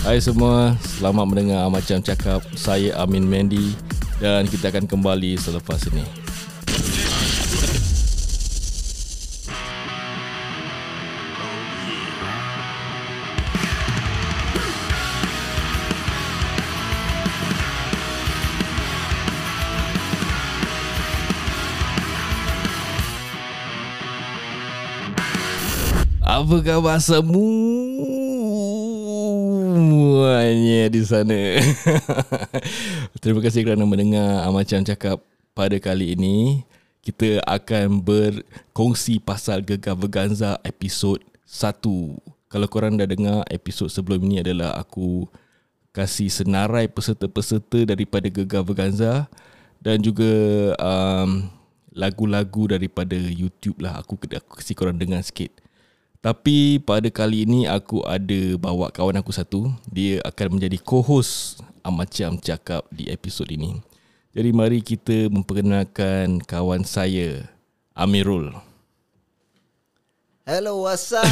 Hai semua, selamat mendengar Macam Cakap Saya Amin Mendy Dan kita akan kembali selepas ini. Apa khabar semuanya di sana. Terima kasih kerana mendengar Macam Cakap pada kali ini Kita akan berkongsi pasal Gegar Verganza episod 1 Kalau korang dah dengar episod sebelum ini adalah aku Kasih senarai peserta-peserta daripada Gegar Verganza Dan juga um, lagu-lagu daripada YouTube lah. Aku, aku kasih korang dengar sikit tapi pada kali ini aku ada bawa kawan aku satu. Dia akan menjadi co-host Macam Cakap di episod ini. Jadi mari kita memperkenalkan kawan saya, Amirul. Hello, what's up?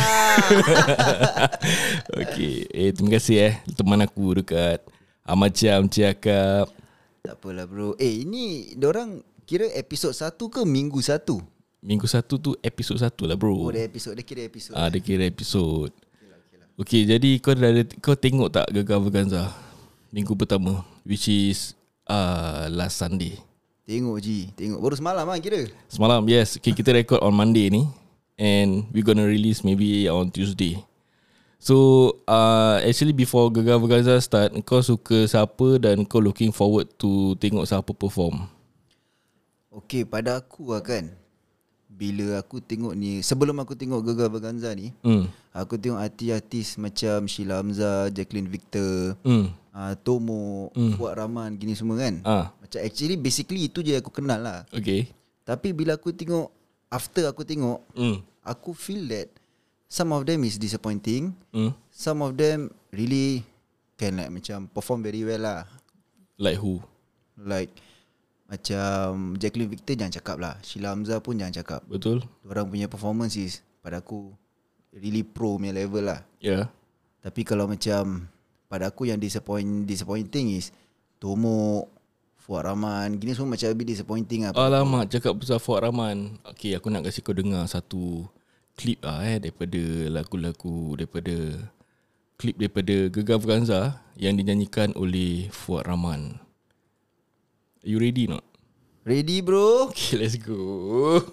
Okey, eh terima kasih eh teman aku dekat Macam Cakap. tak apalah bro. Eh, ini orang kira episod satu ke minggu satu? Minggu satu tu episod satu lah bro. Oh, dia episod. Dia kira episod. Ah, dia kira episod. Okey, jadi kau dah ada, kau tengok tak Gegar Verganza minggu pertama which is uh, last Sunday. Tengok Ji. Tengok. Baru semalam lah kira. Semalam, yes. Okay, kita record on Monday ni and we gonna release maybe on Tuesday. So, uh, actually before Gegar Verganza start, kau suka siapa dan kau looking forward to tengok siapa perform? Okay, pada aku lah kan. Bila aku tengok ni, sebelum aku tengok Gegar Berganza ni, Hmm. aku tengok artis-artis macam Sheila Hamzah, Jacqueline Victor, Hmm. uh, Tomo, mm. Fuad Rahman, gini semua kan. Ah, Macam actually basically itu je aku kenal lah. okay. Tapi bila aku tengok, after aku tengok, Hmm. aku feel that some of them is disappointing. Hmm. Some of them really can like macam perform very well lah. Like who? Like macam Jacqueline Victor jangan cakap lah. Sheila Hamzah pun jangan cakap. Betul? Orang punya performance is pada aku really pro punya level lah. Yeah. Tapi kalau macam pada aku yang disappoint disappointing is Tomo, Fuad Rahman, gini semua macam a bit disappointing lah. Alamak, cakap pasal Fuad Rahman. Okay, aku nak kasih kau dengar satu klip lah eh daripada lagu-lagu daripada klip daripada Gegar Verganza yang dinyanyikan oleh Fuad Rahman. You ready not? Ready bro? Okay, let's go.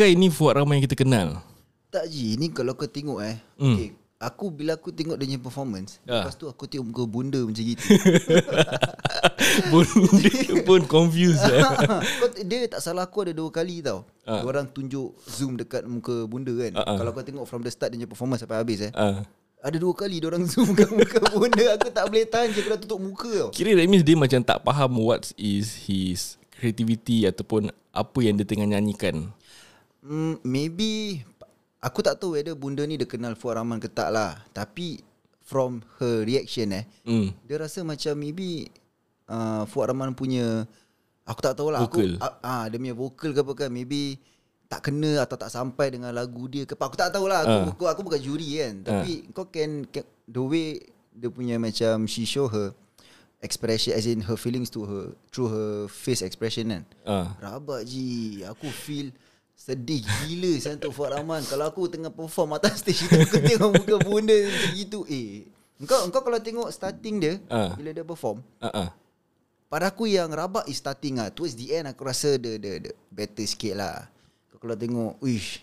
Adakah ini Fuad Rahman yang kita kenal? Tak Ji, ni kalau kau tengok eh. Hmm. Okay. Aku bila aku tengok dia punya performance, Ah. lepas tu aku tengok muka bunda macam gitu. pun dia pun confused eh. dia tak salah aku ada dua kali tau. Uh. Orang tunjuk zoom dekat muka bunda kan. Ah, ah. Kalau kau tengok from the start dia punya performance sampai habis eh. Ah. Ada dua kali dia orang zoom kat muka bunda. Aku tak boleh tahan je kena tutup muka tau. Kira that means dia macam tak faham what is his creativity ataupun apa yang dia tengah nyanyikan. Mm, maybe aku tak tahu whether bunda ni dia kenal Fuad Rahman ke tak lah. Tapi from her reaction eh, Hmm. dia rasa macam maybe uh, Fuad Rahman punya aku tak tahu lah Vocal. aku ah uh, dia punya vokal ke apa kan maybe tak kena atau tak sampai dengan lagu dia ke apa aku tak tahu lah aku, Ah. aku, aku bukan juri kan tapi kau can, can the way dia punya macam she show her expression as in her feelings to her through her face expression kan Ah. Rabak ji Aku feel Sedih gila untuk Fuad Rahman Kalau aku tengah perform atas stage itu Aku tengok muka bunda macam gitu Eh Engkau engkau kalau tengok starting dia Ah. Bila dia perform ah. Pada aku yang rabak is starting lah Towards the end aku rasa dia, dia, dia better sikit lah Kau Kalau tengok Uish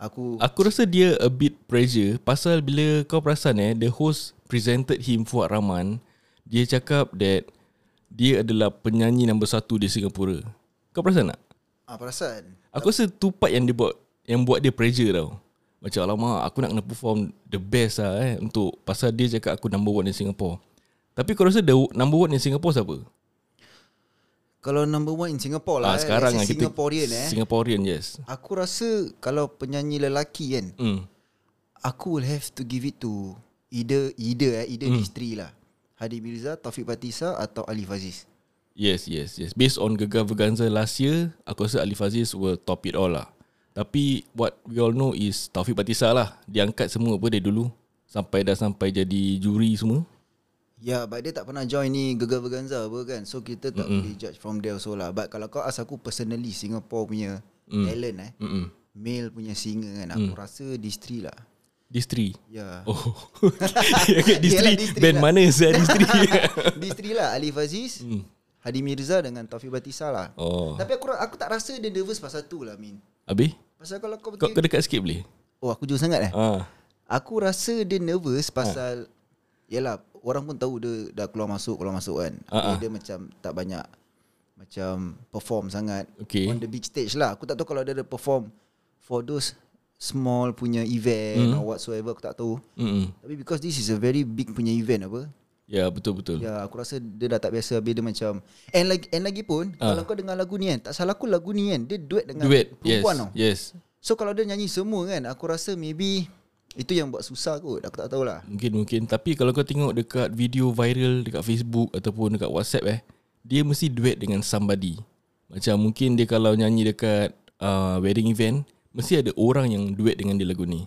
Aku Aku rasa dia a bit pressure pasal bila kau perasan eh the host presented him Fuad Rahman dia cakap that dia adalah penyanyi nombor satu di Singapura. Kau perasan tak? Ah, Perasan Aku rasa tu part yang dia buat yang buat dia pressure tau. Macam alamak aku nak kena perform the best lah eh untuk pasal dia cakap aku number one in Singapore. Tapi kau rasa the number one in Singapore siapa? Kalau number one in Singapore Ah, lah eh, sekarang lah kita Singaporean eh Singaporean yes. Aku rasa Kalau penyanyi lelaki kan Hmm. Aku will have to give it to Either Either eh Either Hmm. these three lah Hadi Mirza Taufik Batisa Atau Alif Aziz Yes, yes, yes. Based on Gegar Verganza last year, aku rasa Alif Aziz will top it all lah. Tapi what we all know is Taufik Batisa lah. Dia angkat semua apa dia dulu. Sampai dah sampai jadi juri semua. Ya, but dia tak pernah join ni Gegar Verganza apa kan So kita tak Mm-mm. boleh judge from there also lah But kalau kau ask aku personally Singapore punya talent eh Mm-mm. Male punya singer kan Aku rasa these three lah Distri. Ya Oh. Distri. Yelah, Distri Band lah. mana saya Distri? Three lah Alif Aziz Hmm. Hadi Mirza dengan Taufik Batisa lah oh. Tapi aku aku tak rasa dia nervous pasal tu lah Min Habis? Pasal kalau kau Kau, kau dekat sikit boleh? Oh aku jauh sangat eh Ah. Aku rasa dia nervous pasal Yalah Orang pun tahu dia dah keluar masuk Keluar masuk kan Ah, ah. Dia macam tak banyak Macam perform sangat Okay. On the big stage lah Aku tak tahu kalau dia ada perform For those Small punya event Hmm. Or whatsoever Aku tak tahu Mm-mm. Tapi because this is a very big punya event apa Ya, betul-betul. Ya aku rasa dia dah tak biasa Habis dia macam And lagi, and lagi pun Ah. Kalau kau dengar lagu ni kan Tak salah aku lagu ni kan Dia duet dengan Duet. Yes. perempuan tau Yes. So kalau dia nyanyi semua kan Aku rasa maybe Itu yang buat susah kot Aku tak tahulah Mungkin mungkin tapi kalau kau tengok dekat video viral dekat Facebook ataupun dekat WhatsApp eh dia mesti duet dengan somebody. Macam mungkin dia kalau nyanyi dekat uh, wedding event mesti ada orang yang duet dengan dia lagu ni.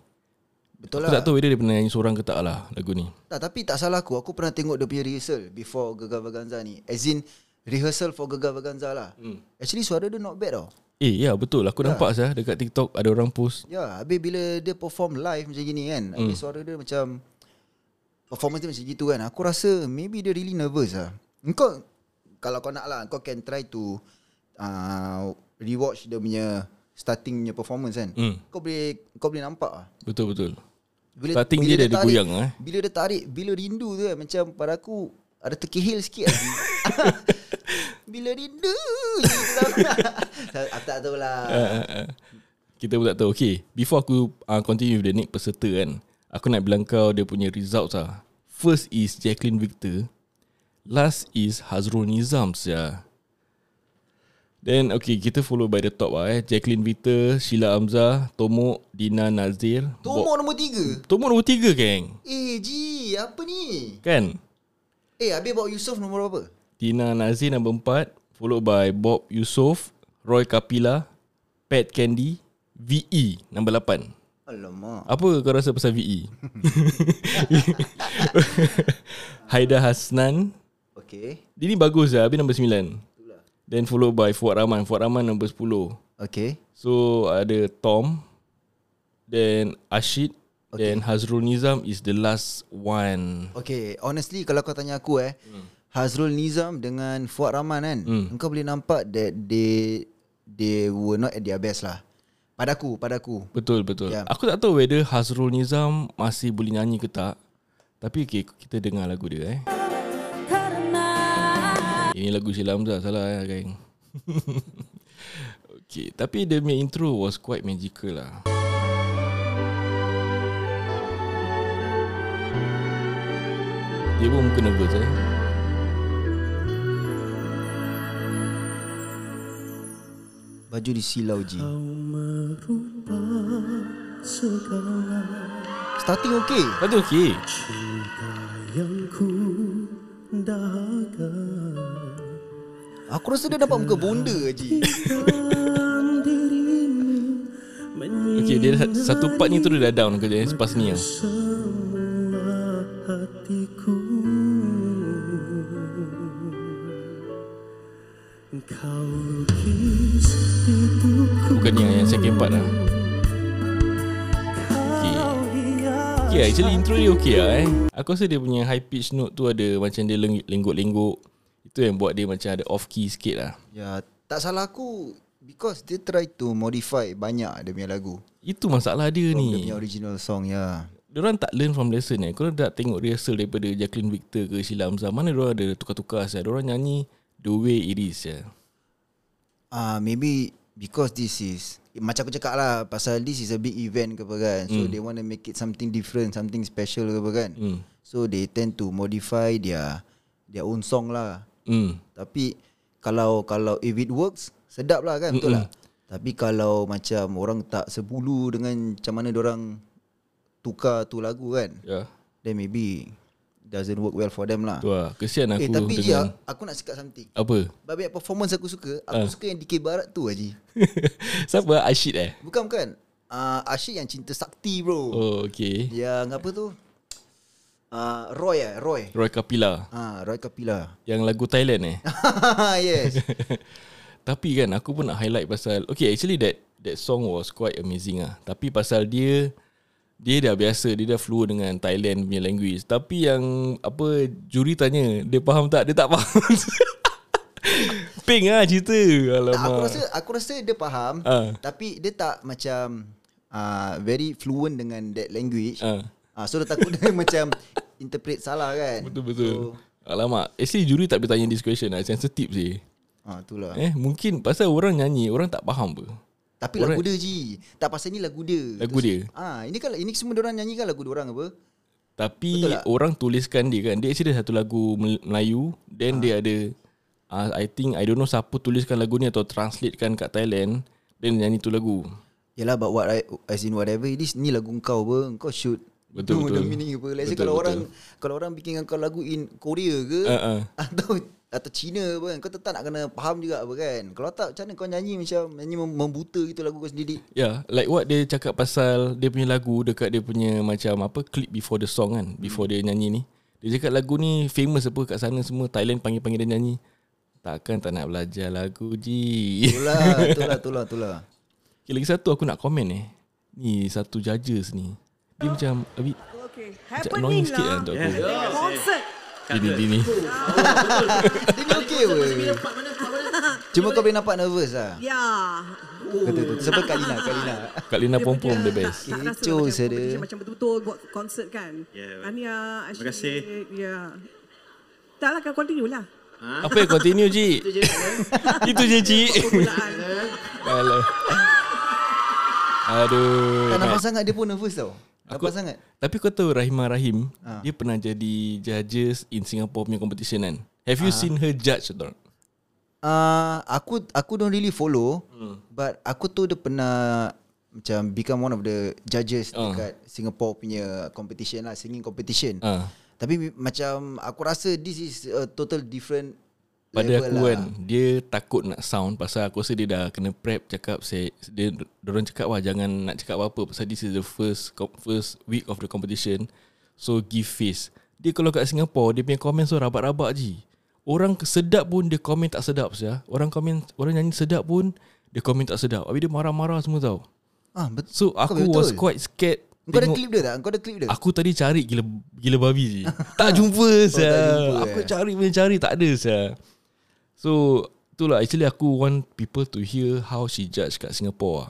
Betul Aku lah tak tahu whether dia pernah nyanyi seorang ke tak lah lagu ni. Tak tapi tak salah aku Aku pernah tengok dia punya rehearsal Before Gegar Vaganza ni As in Rehearsal for Gegar Vaganza lah Hmm. Actually suara dia not bad tau Eh ya betul aku nampak sah dekat TikTok ada orang post. Ya habis bila dia perform live macam gini kan Habis Hmm. suara dia macam Performance dia macam gitu kan Aku rasa maybe dia really nervous lah Engkau Kalau kau nak lah Kau can try to uh, Rewatch dia punya Starting punya performance kan Hmm. Kau boleh Kau boleh nampak lah Betul betul. Bila, Starting dia dia ada tarik- goyang, eh. Bila dia tarik Bila rindu tu kan Macam pada aku Ada terkehil sikit lagi. Bila rindu Aku tak tahu lah Uh, Kita pun tak tahu. Okay Before aku uh, Continue with the next peserta kan Aku nak bilang kau Dia punya results lah. First is Jacqueline Victor. Last is Hazrul Nizam ya. Then okay Kita follow by the top lah eh. Jacqueline Victor Sheila Hamzah Tomo Dina Nazir. Tomok nombor tiga? Tomo nombor tiga geng. Eh Ji Apa ni? Kan? Eh habis Bob Yusof nombor berapa? Dina Nazir nombor empat Followed by Bob Yusof Roy Kapila Pat Candy VE nombor lapan. Alamak. Apa kau rasa pasal VE? Haida Hasnan. Okay Dia ni bagus lah Habis nombor 9 Then followed by Fuad Rahman. Fuad Rahman nombor 10 Okay. So ada Tom Then Ashid okay. Then Hazrul Nizam is the last one. Okay Honestly kalau kau tanya aku eh Hazrul Nizam dengan Fuad Rahman kan Hmm. Engkau boleh nampak That they They were not at their best lah. Padaku Padaku Betul betul. Ya. Aku tak tahu whether Hazrul Nizam Masih boleh nyanyi ke tak. Tapi okay Kita dengar lagu dia eh Ini lagu Sheila Hamzah Salah ya geng? Okay Tapi dia punya intro Was quite magical lah. Dia pun muka nervous eh? Baju disilau Ji Starting okay. Kata okay Aku rasa dia dapat muka bonda Ji Okay dia satu part ni tu dia dah down ke dia Sepas ni Bukan yang, yang second part lah. Okay actually intro dia okay lah eh. Aku rasa dia punya high pitch note tu ada Macam dia leng- lenggok-lenggok Itu yang buat dia macam ada off key sikit lah Ya Tak salah aku Because dia try to modify Banyak dia punya lagu Itu masalah dia From Dia ni punya original song ya Diorang tak learn from lesson eh Korang tak tengok rehearsal daripada Jacqueline Victor ke Sheila Hamzah Mana diorang ada tukar-tukar saya Diorang nyanyi the way it is ya. Ah uh, Maybe because this is macam aku cakap lah pasal this is a big event ke apa kan. So Hmm. they want to make it something different, something special ke apa kan. Hmm. So they tend to modify their their own song lah. Hmm. Tapi kalau kalau if it works sedap lah kan betul lah. Tapi kalau macam orang tak sebulu dengan macam mana orang tukar tu lagu kan, Ya. then maybe doesn't work well for them lah. Tu lah. Kesian aku Eh tapi dengan aku nak cakap something. apa? Babi performance aku suka, aku Ah. suka yang DK Barat tu Haji. Siapa? Ashid eh? Bukan bukan. Uh, Asyik yang cinta sakti bro. Oh, okay. Yang apa tu? Uh, Roy eh, Roy. Roy Kapila. Ah, Roy Kapila. Yang lagu Thailand eh? yes. Tapi kan aku pun nak highlight pasal Okay actually that that song was quite amazing ah. Tapi pasal dia dia dah biasa, dia dah fluent dengan Thailand punya language. Tapi yang apa juri tanya, dia faham tak? Dia tak faham. Ping ah cerita. Alamak. Tak, aku rasa aku rasa dia faham Ah. tapi dia tak macam uh, very fluent dengan that language. Ah. Ah, so dia takut dia macam interpret salah kan. Betul betul. So, Alamak, actually juri tak boleh tanya this question lah. Sensitive sih. ah itulah. Eh, mungkin pasal orang nyanyi, orang tak faham apa. Tapi orang- lagu dia Ji. Tak pasal ni lagu dia. Lagu dia? Ah, ini kan ini semua orang nyanyi kan lagu dia orang apa? Tapi Betul tak? orang tuliskan dia kan. Dia actually ada satu lagu Mel- Melayu. Then dia ada uh, I think I don't know siapa tuliskan lagu ni atau translatekan kat Thailand. Then nyanyi tu lagu. Yalah but what I, as in whatever it is ni lagu kau apa kau shoot Betul, the betul. meaning apa let's say Betul, kalau betul. orang kalau orang bikin kau lagu in Korea ke Uh, uh. atau atau Cina apa kan kau tetap nak kena faham juga apa kan kalau tak macam mana kau nyanyi macam nyanyi mem- membuta gitu lagu kau sendiri Yeah, like what dia cakap pasal dia punya lagu dekat dia punya macam apa clip before the song kan, before dia nyanyi ni. Dia cakap lagu ni famous apa kat sana semua Thailand panggil-panggil dia nyanyi. Takkan tak nak belajar lagu ji. itulah itulah itulah itulah Okay, lagi satu aku nak komen eh. Ni satu judges ni. Dia macam a bit Okay, macam annoying happening sikit lah lah. untuk aku. Concert. Ini, ini. dia ni okey apa cuma kau boleh nampak nervous lah Ya. betul betul sebab Kak Lina Kak Lina Kak Lina Pom Pom the best. Kecoh macam saya dia. Macam betul-betul buat konsert kan. Ya, Ania, Terima kasih. Ya. Tak lah, kan continue lah. Apa yang continue Ji? Itu je Ji. Permulaan. Alah. Aduh. tak nampak sangat dia pun nervous tau Aku- nampak sangat Tapi kau tahu Rahimah Rahim, Ah. dia pernah jadi judges in Singapore punya competition kan? Have you seen her judge atau not? Uh, aku aku don't really follow hmm. but aku tu dia pernah macam become one of the judges Ah. dekat Singapore punya competition lah singing competition. Ah. Tapi macam aku rasa this is a total different Pada level aku lah. kan Dia takut nak sound Pasal aku rasa dia dah kena prep Cakap saya, Dia Diorang cakap lah Jangan nak cakap apa-apa Pasal this is the first First week of the competition So give face Dia kalau kat Singapore Dia punya komen so rabak-rabak je Orang sedap pun Dia komen tak sedap saya. Orang komen Orang nyanyi sedap pun Dia komen tak sedap Habis dia marah-marah semua tau Ah betul. So aku was quite scared Kau ada clip dia tak? Kau ada clip dia? Aku tadi cari gila gila babi je. tak jumpa saya. jumpa, aku eh. cari punya cari tak ada saya. So itulah actually aku want people to hear how she judge kat Singapore. lah.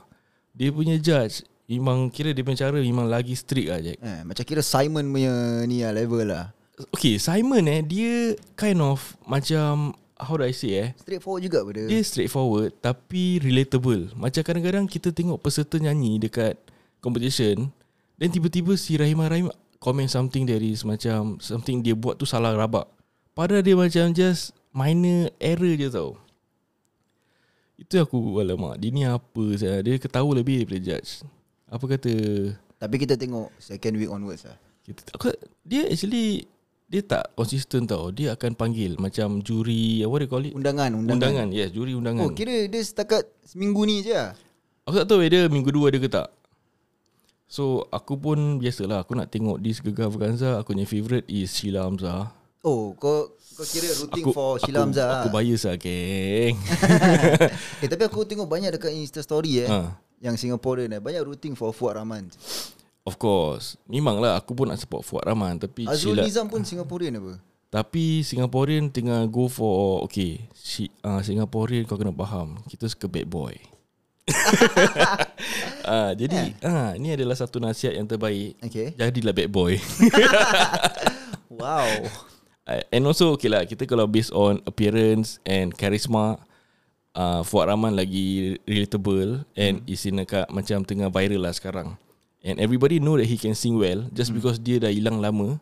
Dia punya judge memang kira dia punya cara memang lagi strict lah Jack. Eh, macam kira Simon punya ni lah level lah. Okay Simon eh dia kind of macam how do I say eh Straightforward juga pada. Dia straightforward tapi relatable. Macam kadang-kadang kita tengok peserta nyanyi dekat competition then tiba-tiba si Rahimah Rahim comment something dari macam something dia buat tu salah rabak. Padahal dia macam just minor error je tau. Itu aku alamak dia ni apa saya dia ketawa lebih daripada judge. Apa kata Tapi kita tengok second week onwards lah. kita aku, dia actually dia tak konsisten tau. Dia akan panggil macam juri what do you call it? Undangan, undangan. Undangan. Yes, juri undangan. Oh, kira dia setakat seminggu ni je lah. Aku tak tahu whether minggu dua ada ke tak. So aku pun biasalah aku nak tengok this Gegar Vaganza aku punya favourite is Sheila Hamzah. Oh, kau kau kira rooting Aku for Sheila aku, Hamzah Aku lah. bias lah geng. eh, tapi aku tengok banyak dekat Insta story eh. Ha. Yang Singaporean eh. Banyak rooting for Fuad Rahman. of course. Memanglah aku pun nak support Fuad Rahman tapi Azrul Sheila Nizam pun Singaporean apa? tapi Singaporean tengah go for okay, si, uh, Singaporean kau kena faham. Kita suka bad boy. ah, jadi ah ni adalah satu nasihat yang terbaik. Okay. Jadilah bad boy. Wow. Uh, and also okay lah kita kalau based on appearance and charisma uh, Fuad Rahman lagi relatable and Hmm. is in a macam tengah viral lah sekarang. And everybody know that he can sing well just Hmm. because dia dah hilang lama.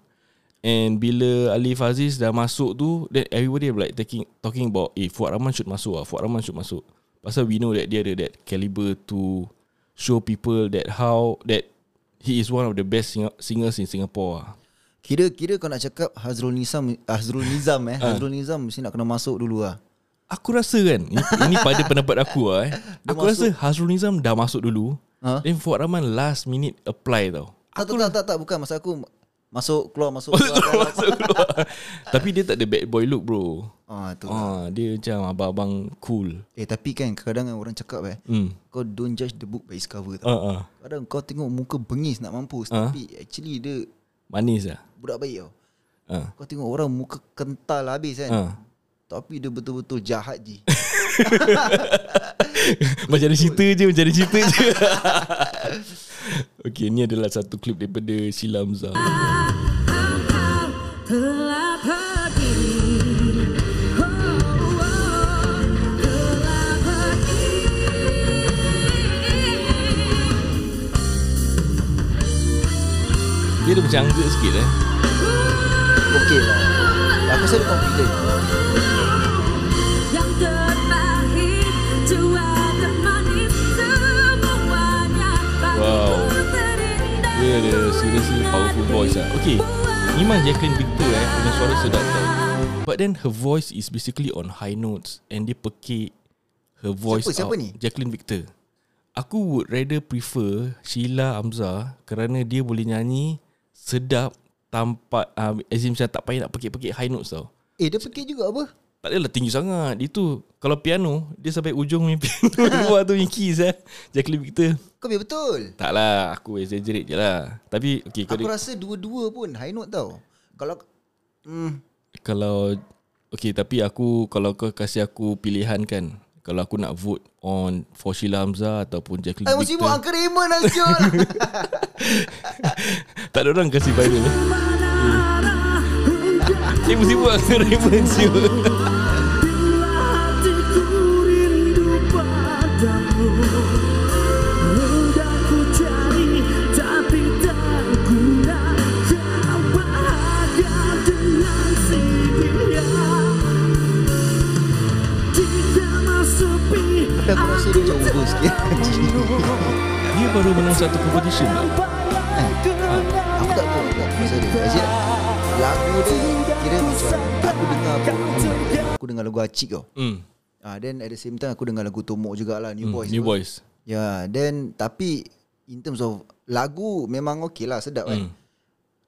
And bila Alif Aziz dah masuk tu, then everybody like taking talking about eh Fuad Rahman should masuk ah, Fuad Rahman should masuk. Pasal we know that dia ada that caliber to show people that how that he is one of the best singer, singers in Singapore. ah. Kira kira kau nak cakap Hazrul Nizam Hazrul Nizam eh Ah. Hazrul Nizam mesti nak kena masuk dulu lah. Aku rasa kan Ini, ini pada pendapat aku lah eh Dia Aku rasa Hazrul Nizam dah masuk dulu Ha? Then Fuad Rahman last minute apply tau Tak tak tak tak, tak bukan masa aku masuk keluar masuk Masuk keluar. keluar, masuk keluar. Tapi dia tak ada bad boy look bro Ah tu. ah, Dia macam abang-abang cool Eh tapi kan kadang-kadang orang cakap eh hmm. kau don't judge the book by its cover tau. ah, ah. Kadang kau tengok muka bengis nak mampus Ah. tapi actually dia Manis lah budak baik tau. ah. Kau tengok orang muka kental habis kan. Ah. Tapi dia betul-betul jahat je. Macam ada cerita je Macam ada cerita je Okay ni adalah satu klip daripada Sheila Hamzah Dia ada macam angga sikit eh Okey lah. Aku rasa dia confident. Wow. Dia ada seriously powerful voice lah Okay Memang Jacqueline Victor eh Punya suara sedap tau But then her voice is basically on high notes And dia pekik Her voice Siapa- siapa out ni? Jacqueline Victor Aku would rather prefer Sheila Hamzah Kerana dia boleh nyanyi Sedap Tanpa uh, As in macam tak payah nak pekik-pekik high notes tau Eh dia fikir juga apa? tak adalah tinggi sangat Dia tu Kalau piano Dia sampai ujung ni piano Luar tu yang keys eh Jacqueline Victor Kau biar betul. Tak lah Aku exaggerate je lah Tapi okay, Aku dia- rasa dua-dua pun high note tau. Kalau hmm, Kalau Okay tapi aku Kalau kau kasih aku pilihan kan Kalau aku nak vote On For Sheila Hamzah Ataupun Jacqueline sibuk Victor. Uncle Raymond lah siul. Tak ada orang kasih viral. Eh Sibuk-sibuk Uncle Raymond siul over sikit. Dia baru menang satu competition tak? aku tak tahu tak pasal dia. Actually, lagu dia kira macam aku dengar pun aku dengar lagu Acik tau. Hmm. Ah then at the same time aku dengar lagu Tomok jugalah New hmm. Boys. New. Boys Ya, yeah, then tapi in terms of lagu memang okey lah sedap kan. Hmm.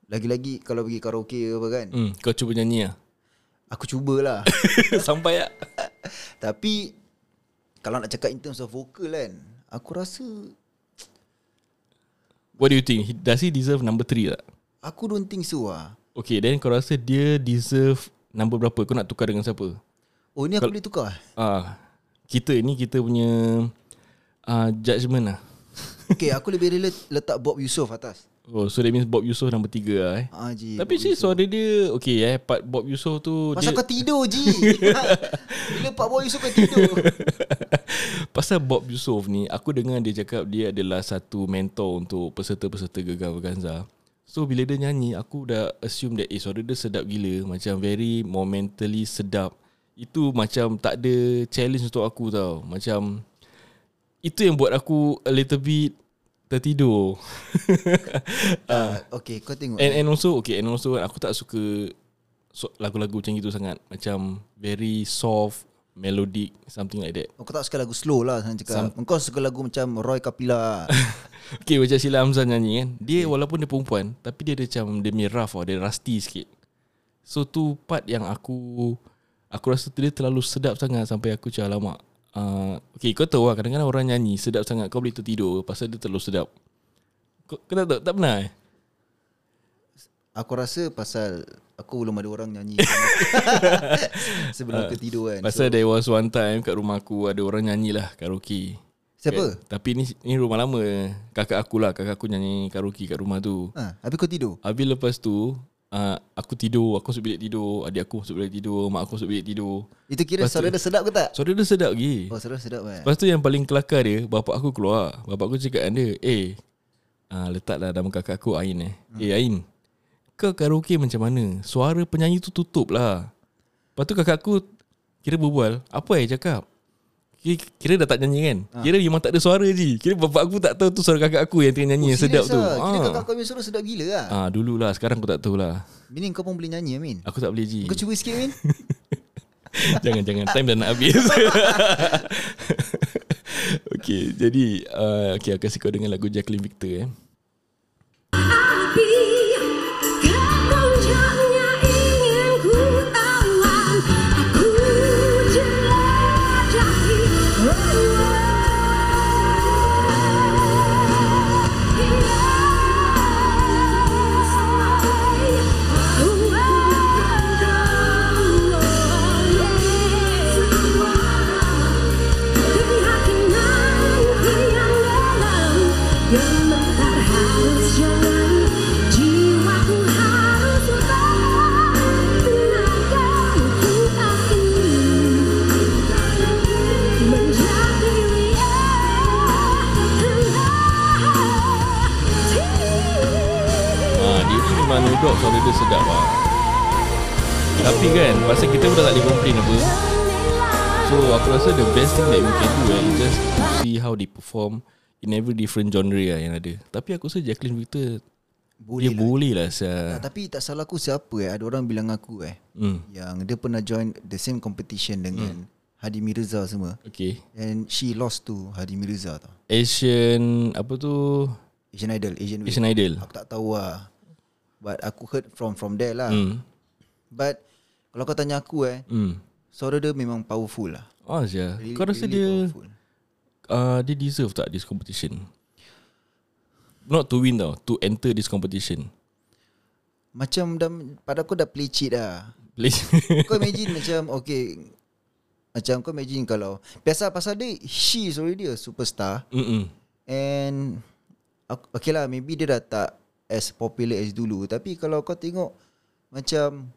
Lagi-lagi kalau pergi karaoke ke apa kan. hmm. Kau cuba nyanyi lah Aku cubalah. Sampai tak? tapi kalau nak cakap in terms of vocal kan, aku rasa What do you think? Does he deserve number 3 tak? aku don't think so lah. Okay then kau rasa dia deserve Number berapa? Kau nak tukar dengan siapa? Oh ni aku Kal- boleh tukar. Ah, Kita ni kita punya uh, Judgement lah Okay, aku lebih rela letak Bob Yusof atas. Oh so that means Bob Yusof nombor 3 lah eh? Ah, Ji, Tapi Bob sih Yusof. suara dia Okay eh? Part Bob Yusof tu Pasal dia, kau tidur Ji. Bila Pak Boy Yusof kau tidur? Pasal Bob Yusof ni Aku dengar dia cakap Dia adalah satu mentor Untuk peserta-peserta Gegar Vaganza So bila dia nyanyi Aku dah assume that Eh suara dia sedap gila. Macam very momentally sedap. Itu macam tak ada challenge untuk aku tau. Macam Itu yang buat aku A little bit Tertidur. Uh, Okay kau tengok And and also okay and also aku tak suka so, lagu-lagu macam itu sangat. Macam very soft melodic something like that. Kau tak suka lagu slow lah Saya cakap. Kau suka lagu macam Roy Kapila. Okay macam Sheila Hamzah nyanyi kan. Dia okay. walaupun dia perempuan Tapi dia ada macam Dia punya rough tau Dia rusty sikit. So tu part yang aku Aku rasa dia terlalu sedap sangat Sampai aku macam alamak uh, Okay kau tahu lah Kadang-kadang orang nyanyi Sedap sangat Kau boleh tertidur Pasal dia terlalu sedap. Kau, kau tak tahu Tak pernah eh? Aku rasa pasal Aku belum ada orang nyanyi. Sebelum aku tidur kan Pasal there was one time Kat rumah aku Ada orang nyanyi lah Karaoke. Siapa? Okay. Tapi ni ni rumah lama. Kakak aku lah Kakak aku nyanyi karaoke kat rumah tu. Ha, habis kau tidur? Habis lepas tu uh, Aku tidur Aku masuk bilik tidur Adik aku masuk bilik tidur Mak aku masuk bilik tidur. Itu kira Lepas tu- suara dia sedap ke tak? Suara dia sedap lagi Oh suara sedap kan Lepas tu yang paling kelakar dia Bapak aku keluar. Bapak aku cakap dengan dia Eh uh, Letaklah nama kakak aku Ain eh. Hmm. Eh Ain Kau karaoke macam mana? Suara penyanyi tu tutup lah Lepas tu kakak aku Kira berbual Apa eh cakap Kira, kira dah tak nyanyi kan? Kira memang tak ada suara je. Kira bapak aku tak tahu tu suara kakak aku Yang tengah nyanyi yang sedap tu. lah. Kira Ah. kakak kau punya suara sedap gila lah. Ah dulu lah Sekarang aku tak tahu lah. Meaning kau pun boleh nyanyi Amin Aku tak boleh ji Kau cuba sikit Amin Jangan jangan. Time dah nak habis. Okay Jadi uh, Okay aku kasih kau dengan lagu Jacqueline Victor eh in every different genre lah yang ada. Tapi aku rasa Jacqueline Victor, Boleh dia lah boleh lah. Ah, Sia. Tapi tak salah aku siapa eh Ada orang bilang aku eh Hmm, Yang dia pernah join The same competition dengan Hadi Mirza semua okay. And she lost to Hadi Mirza tau Asian, apa tu? Asian Idol Asian, Asian Idol. Aku tak tahu lah But aku heard from from there lah Hmm, But Kalau kau tanya aku eh hmm. Suara dia memang powerful lah Oh, Sia. Really- Kau rasa really dia, powerful. Uh, dia deserve tak this competition? Not to win tau, to enter this competition. Macam dah, pada aku dah play cheat lah Please. Kau imagine macam Okay Macam kau imagine kalau Biasa pasal dia She is already a superstar Mm-mm. And Okay lah Maybe dia dah tak As popular as dulu Tapi kalau kau tengok Macam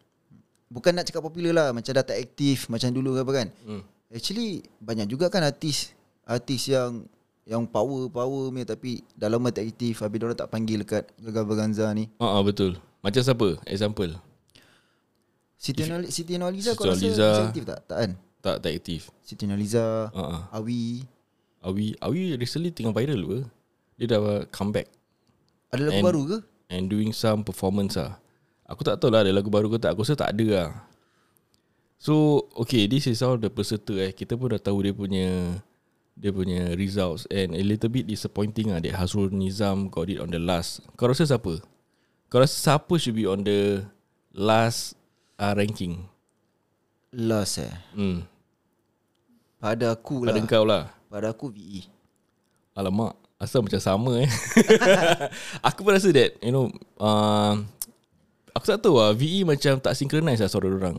Bukan nak cakap popular lah Macam dah tak aktif Macam dulu ke apa kan Mm. Actually Banyak juga kan artis Artis yang Yang power-power punya Tapi Dah lama tak aktif Habis diorang tak panggil Dekat Gagal Berganza ni Ah, uh, betul. Macam siapa? Example. Siti, Nurhaliza Siti Siti kau rasa masih aktif tak? Tak kan Tak tak aktif. Siti Nurhaliza Ah, uh-uh. Awi Awi Awi recently tengah viral apa? Dia dah come back Ada lagu And- baru ke? and doing some performance ah. Aku tak tahu lah ada lagu baru ke tak. Aku rasa tak ada lah. So, okay, this is all the peserta eh. Kita pun dah tahu dia punya dia punya results and a little bit disappointing ah that Hazrul Nizam got it on the last. Kau rasa siapa? Kau rasa siapa should be on the last uh, ranking? Last eh Hmm. Pada aku Pada lah kau lah. Pada aku. VE Alamak Asal macam sama eh Aku pun rasa that You know uh, Aku tak tahu lah VE macam tak synchronize lah suara orang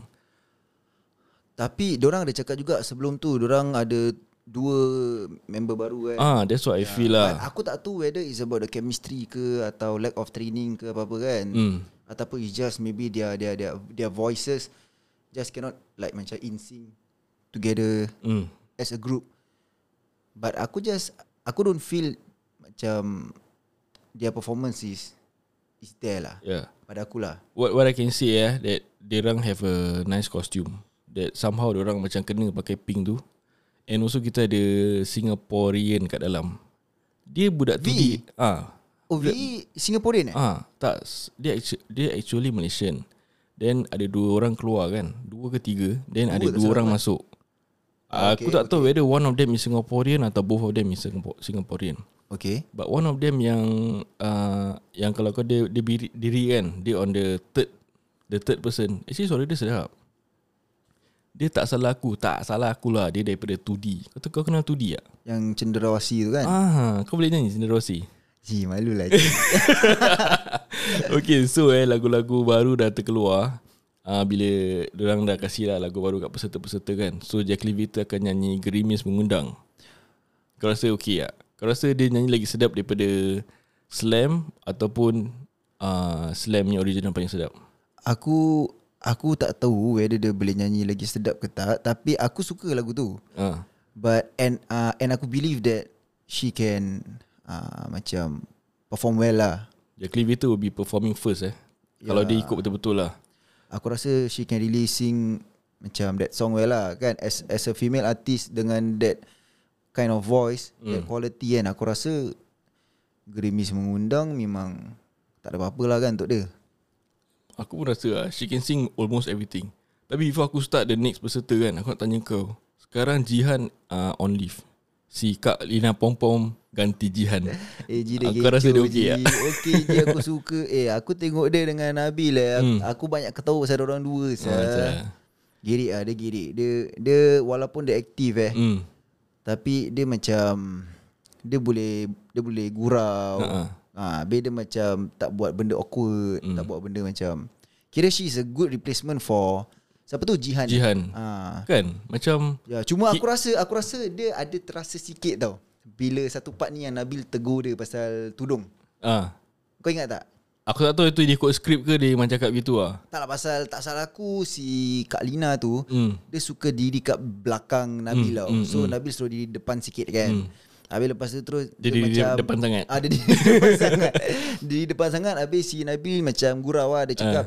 Tapi orang ada cakap juga sebelum tu orang ada dua member baru kan. Ah, That's what I feel But lah aku tak tahu whether it's about the chemistry ke atau lack of training ke apa-apa kan. Hmm. Ataupun it's just maybe their their their their voices just cannot like macam in sync together Hmm. as a group. But aku just aku don't feel macam their performance is is there lah. Yeah Pada aku lah. What what I can say eh That Diorang have a nice costume That somehow diorang macam kena pakai pink tu And also kita ada Singaporean kat dalam Dia budak tu VE? ah, Oh, VE Singaporean eh? Ah, tak. Dia actu- dia actually Malaysian. Then ada dua orang keluar kan. Dua ke tiga. Then Dua ada dua orang kan? masuk. Ah, Aku okay, tak tahu whether one of them is Singaporean atau both of them is Singapore, Singaporean. Okay. But one of them yang uh, yang kalau kau dia, dia diri, diri kan, dia on the third the third person. Actually suara dia sedap. Dia tak salah aku, tak salah aku lah. Dia daripada 2D. Kau, tahu- kau kenal 2D tak? Yang cenderawasi tu kan? Ah, kau boleh nyanyi Cinderossi? Ji, malu lah. Okay so eh lagu-lagu baru dah terkeluar uh, Bila orang dah kasih lah lagu baru kat peserta-peserta kan So Jacqueline Victor akan nyanyi Gerimis Mengundang Kau rasa okay tak? Kau rasa dia nyanyi lagi sedap daripada Slam Ataupun uh, Slam yang original paling sedap Aku Aku tak tahu Whether dia boleh nyanyi lagi sedap ke tak Tapi aku suka lagu tu Ah. But And uh, and aku believe that She can uh, Macam Perform well lah Jack Levator will be performing first eh. Kalau dia ikut betul-betul lah. Aku rasa she can really sing Macam that song well lah kan As as a female artist Dengan that Kind of voice mm. That quality kan Aku rasa Grimis mengundang Memang Tak ada apa-apa lah kan untuk dia Aku pun rasa lah, she can sing almost everything. Tapi before aku start the next peserta kan, aku nak tanya kau. Sekarang Jihan uh, on leave. Si Kak Lina Pom Pom ganti Jihan. Eh Ji dia Aku rasa dia okey tak? Okey Ji aku suka Eh aku tengok dia dengan Nabil eh. Hmm. Aku banyak ketawa pasal orang dua sah. macam. Girik lah dia girik Dia dia walaupun dia aktif eh Hmm. Tapi dia macam Dia boleh Dia boleh gurau Ha-ha. Ha, Habis dia macam Tak buat benda awkward Hmm. Tak buat benda macam Kira she is a good replacement for Siapa tu Jihan Jihan. ha. Kan? Macam Ya, cuma aku rasa aku rasa dia ada terasa sikit tau. Bila satu part ni yang Nabil tegur dia pasal tudung. ah, Kau ingat tak? aku tak tahu itu dia ikut skrip ke dia memang cakap gitu ah. Tak lah pasal tak salah aku si Kak Lina tu Hmm. dia suka diri kat belakang Nabil Hmm, tau. hmm, So Nabil suruh diri depan sikit kan. Habis lepas tu terus Dia diri depan sangat. Ah dia diri depan sangat. Diri depan sangat habis si Nabil macam gurau lah. Dia cakap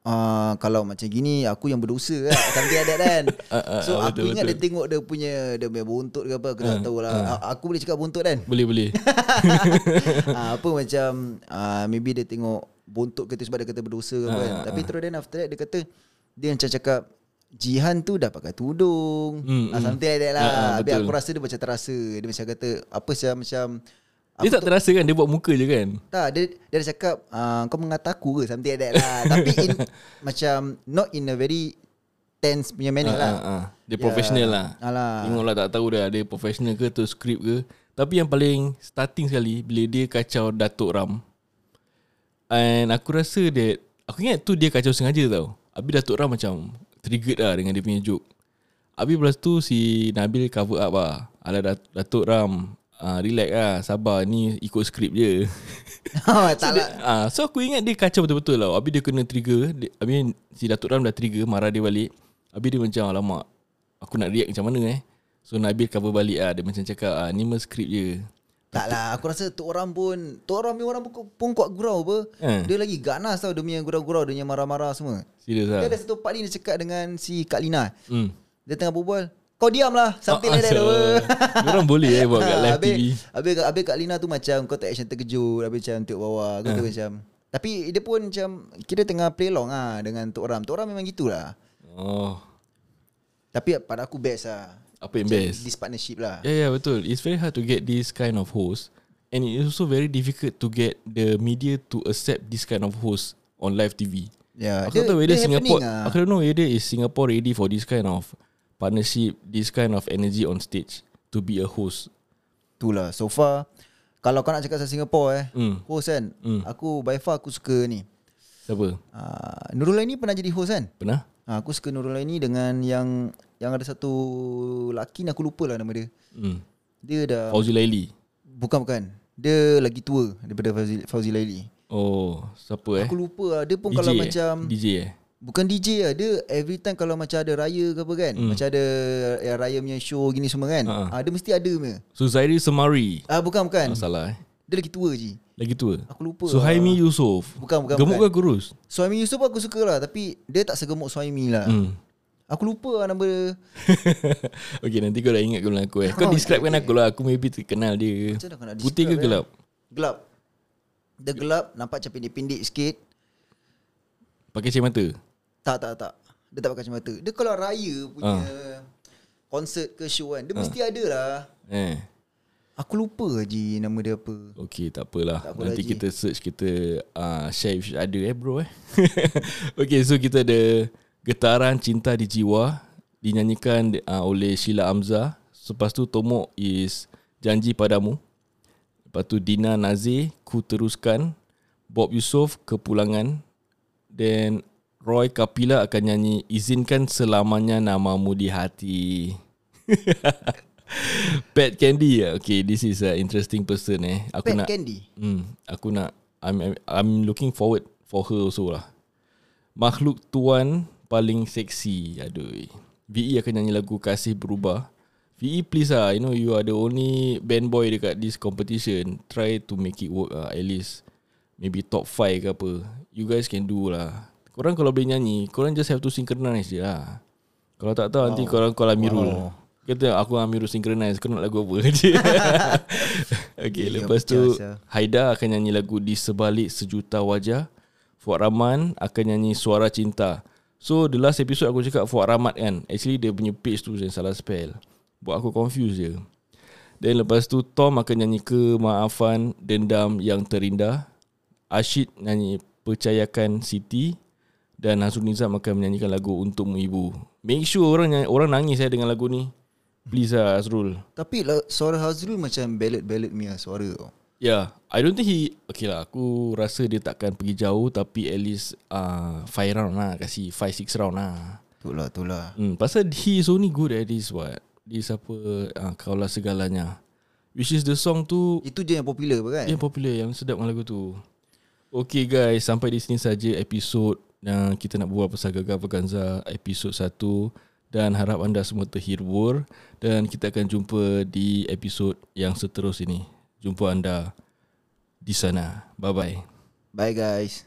Ah, kalau macam gini aku yang berdosa lah. Like that kan? Ah, ah, So ah, aku betul, ingat betul. dia tengok dia punya Dia punya buntut ke apa Aku tak tahu lah. A- Aku boleh cakap buntut kan? Boleh boleh. ah, Apa macam ah, Maybe dia tengok Buntut kita sebab dia kata berdosa ke apa kan? Ah, Tapi terus then after that Dia kata Dia macam cakap Jihan tu dah pakai tudung Hmm, ah, Something like that lah Ah, ah, Habis betul. aku rasa dia macam terasa Dia macam kata Apa sih macam Dia tak terasa kan dia buat muka je kan. tak, dia, dia dah cakap uh, Kau mengata aku ke Something like that lah Tapi in, Macam Not in a very Tense punya manner Ah, lah ah, ah. Dia professional lah. Alah. Tengoklah tak tahu dah dia professional ke tu skrip ke. Tapi yang paling starting sekali bila dia kacau Datuk Ram. And aku rasa that aku ingat tu dia kacau sengaja tau. Habis Datuk Ram macam triggered lah dengan dia punya joke. Habis lepas tu si Nabil cover up lah. Alah Dat- Datuk Ram uh, relax lah sabar ni ikut skrip je. Oh, tak lah Ah, so aku ingat dia kacau betul-betul lah. Habis dia kena trigger. Dia, habis si Datuk Ram dah trigger, marah dia balik. Habis dia macam, alamak, aku nak react macam mana eh. So Nabil cover balik lah. Dia macam cakap, ah, ni mah skrip je. Tak lah Aku rasa tu orang pun Tu orang punya orang pun, pun kuat gurau apa Eh. Dia lagi ganas tau Dia punya gurau-gurau Dia punya marah-marah semua Serius lah. Dia ada satu part ni Dia cakap dengan si Kak Lina Hmm. Dia tengah berbual Kau diam lah Something like that Orang boleh eh buat kat live habis, TV. Habis, habis Kak Lina tu macam Kau tak action terkejut Habis macam tengok bawah Kau Ah. tu macam Tapi dia pun macam Kira tengah play along lah Dengan Tok Ram Tok Ram memang gitulah Oh, Tapi pada aku best lah apa yang best? This partnership lah yeah, yeah, betul. It's very hard to get this kind of host. And it is also very difficult to get the media to accept this kind of host on live TV. Ya, Aku tak tahu whether Singapore lah. Aku don't know whether is Singapore ready for this kind of partnership, this kind of energy on stage to be a host. Itulah So far Kalau kau nak cakap pasal Singapore eh Hmm. Host kan Hmm. Aku by far aku suka ni Siapa? uh, Nurul Aini pernah jadi host kan Pernah? uh, Aku suka Nurul Aini dengan yang Yang ada satu Laki ni aku lupa lah nama dia Hmm. Dia dah Fauzi Laili. Bukan bukan Dia lagi tua Daripada Fauzi, Fauzi Laili Oh, siapa eh? Aku lupa lah Dia pun DJ kalau eh? macam DJ eh? Bukan DJ lah Dia every time kalau macam ada raya ke apa kan Hmm. Macam ada ya, raya punya show gini semua kan Ha. uh Dia mesti ada punya Suzairi Semari. Ah Bukan bukan Oh, salah eh. Dia lagi tua je Lagi tua. Aku lupa Suhaimi lah. Yusof. Bukan, bukan, Gemuk bukan. ke kurus? Suhaimi Yusof aku suka lah Tapi dia tak segemuk Suhaimi lah Hmm. Aku lupa lah nama dia okay, nanti kau dah ingat kau aku eh. Kau Oh, describekan okay, aku lah. Aku maybe terkenal dia. Putih ke describe, gelap? eh? Gelap Dia gelap Nampak macam pendek-pendek sikit Pakai cermin mata? Tak tak tak Dia tak pakai kacamata Dia kalau raya punya Ah. Konsert ke show kan Dia mesti ada lah Eh. Aku lupa je nama dia apa Okay tak apalah Tak Nanti lagi. kita search Kita uh, share if ada eh bro eh Okay so kita ada Getaran Cinta di Jiwa Dinyanyikan uh, oleh Sheila Amza Lepas tu Tomok is Janji Padamu. Lepas tu Dina Nazir Ku Teruskan. Bob Yusof Kepulangan. Then Roy Kapila akan nyanyi Izinkan selamanya namamu di hati. Pat Candy Okay this is a interesting person eh. Aku Pat nak Candy? Hmm, aku nak I'm, I'm I'm looking forward for her also lah. Makhluk tuan paling seksi. Aduh. VE akan nyanyi lagu Kasih Berubah. VE please lah. You know you are the only band boy dekat this competition. Try to make it work lah. At least maybe top 5 ke apa. You guys can do lah. Korang kalau boleh nyanyi, korang just have to synchronize je lah. Kalau tak tahu nanti korang call Amirul. Wow. Kata aku dengan Amirul synchronize. Kau nak lagu apa? okay, Ya, lepas tu sia. Haida akan nyanyi lagu Di Sebalik Sejuta Wajah. Fuad Rahman akan nyanyi Suara Cinta. So the last episode aku cakap Fuad Rahmat kan. Actually dia punya page tu yang salah spell. Buat aku confuse je. Dan lepas tu Tom akan nyanyi Kemaafan Dendam Yang Terindah. Ashid nyanyi Percayakan Siti. Dan Hazrul Nizam akan menyanyikan lagu Untukmu Ibu. Make sure orang nyanyi, orang nangis saya dengan lagu ni. Please lah Azrul. Tapi lah, suara Hazrul macam ballad-ballad punya suara tau. Yeah, I don't think he Okay lah Aku rasa dia takkan pergi jauh Tapi at least uh, 5 round lah Kasih 5-6 round lah. Tu lah, tu lah. hmm, Pasal he is only good at this what? This apa uh, Kaulah segalanya. Which is the song tu Itu je yang popular kan? Yang popular Yang sedap dengan lagu tu. Okay guys Sampai di sini saja episod Yang kita nak buat pasal Gagal Vaganza Episod 1 Dan harap anda semua terhibur. Dan kita akan jumpa di episod yang seterus ini jumpa anda di sana. Bye bye. Bye guys.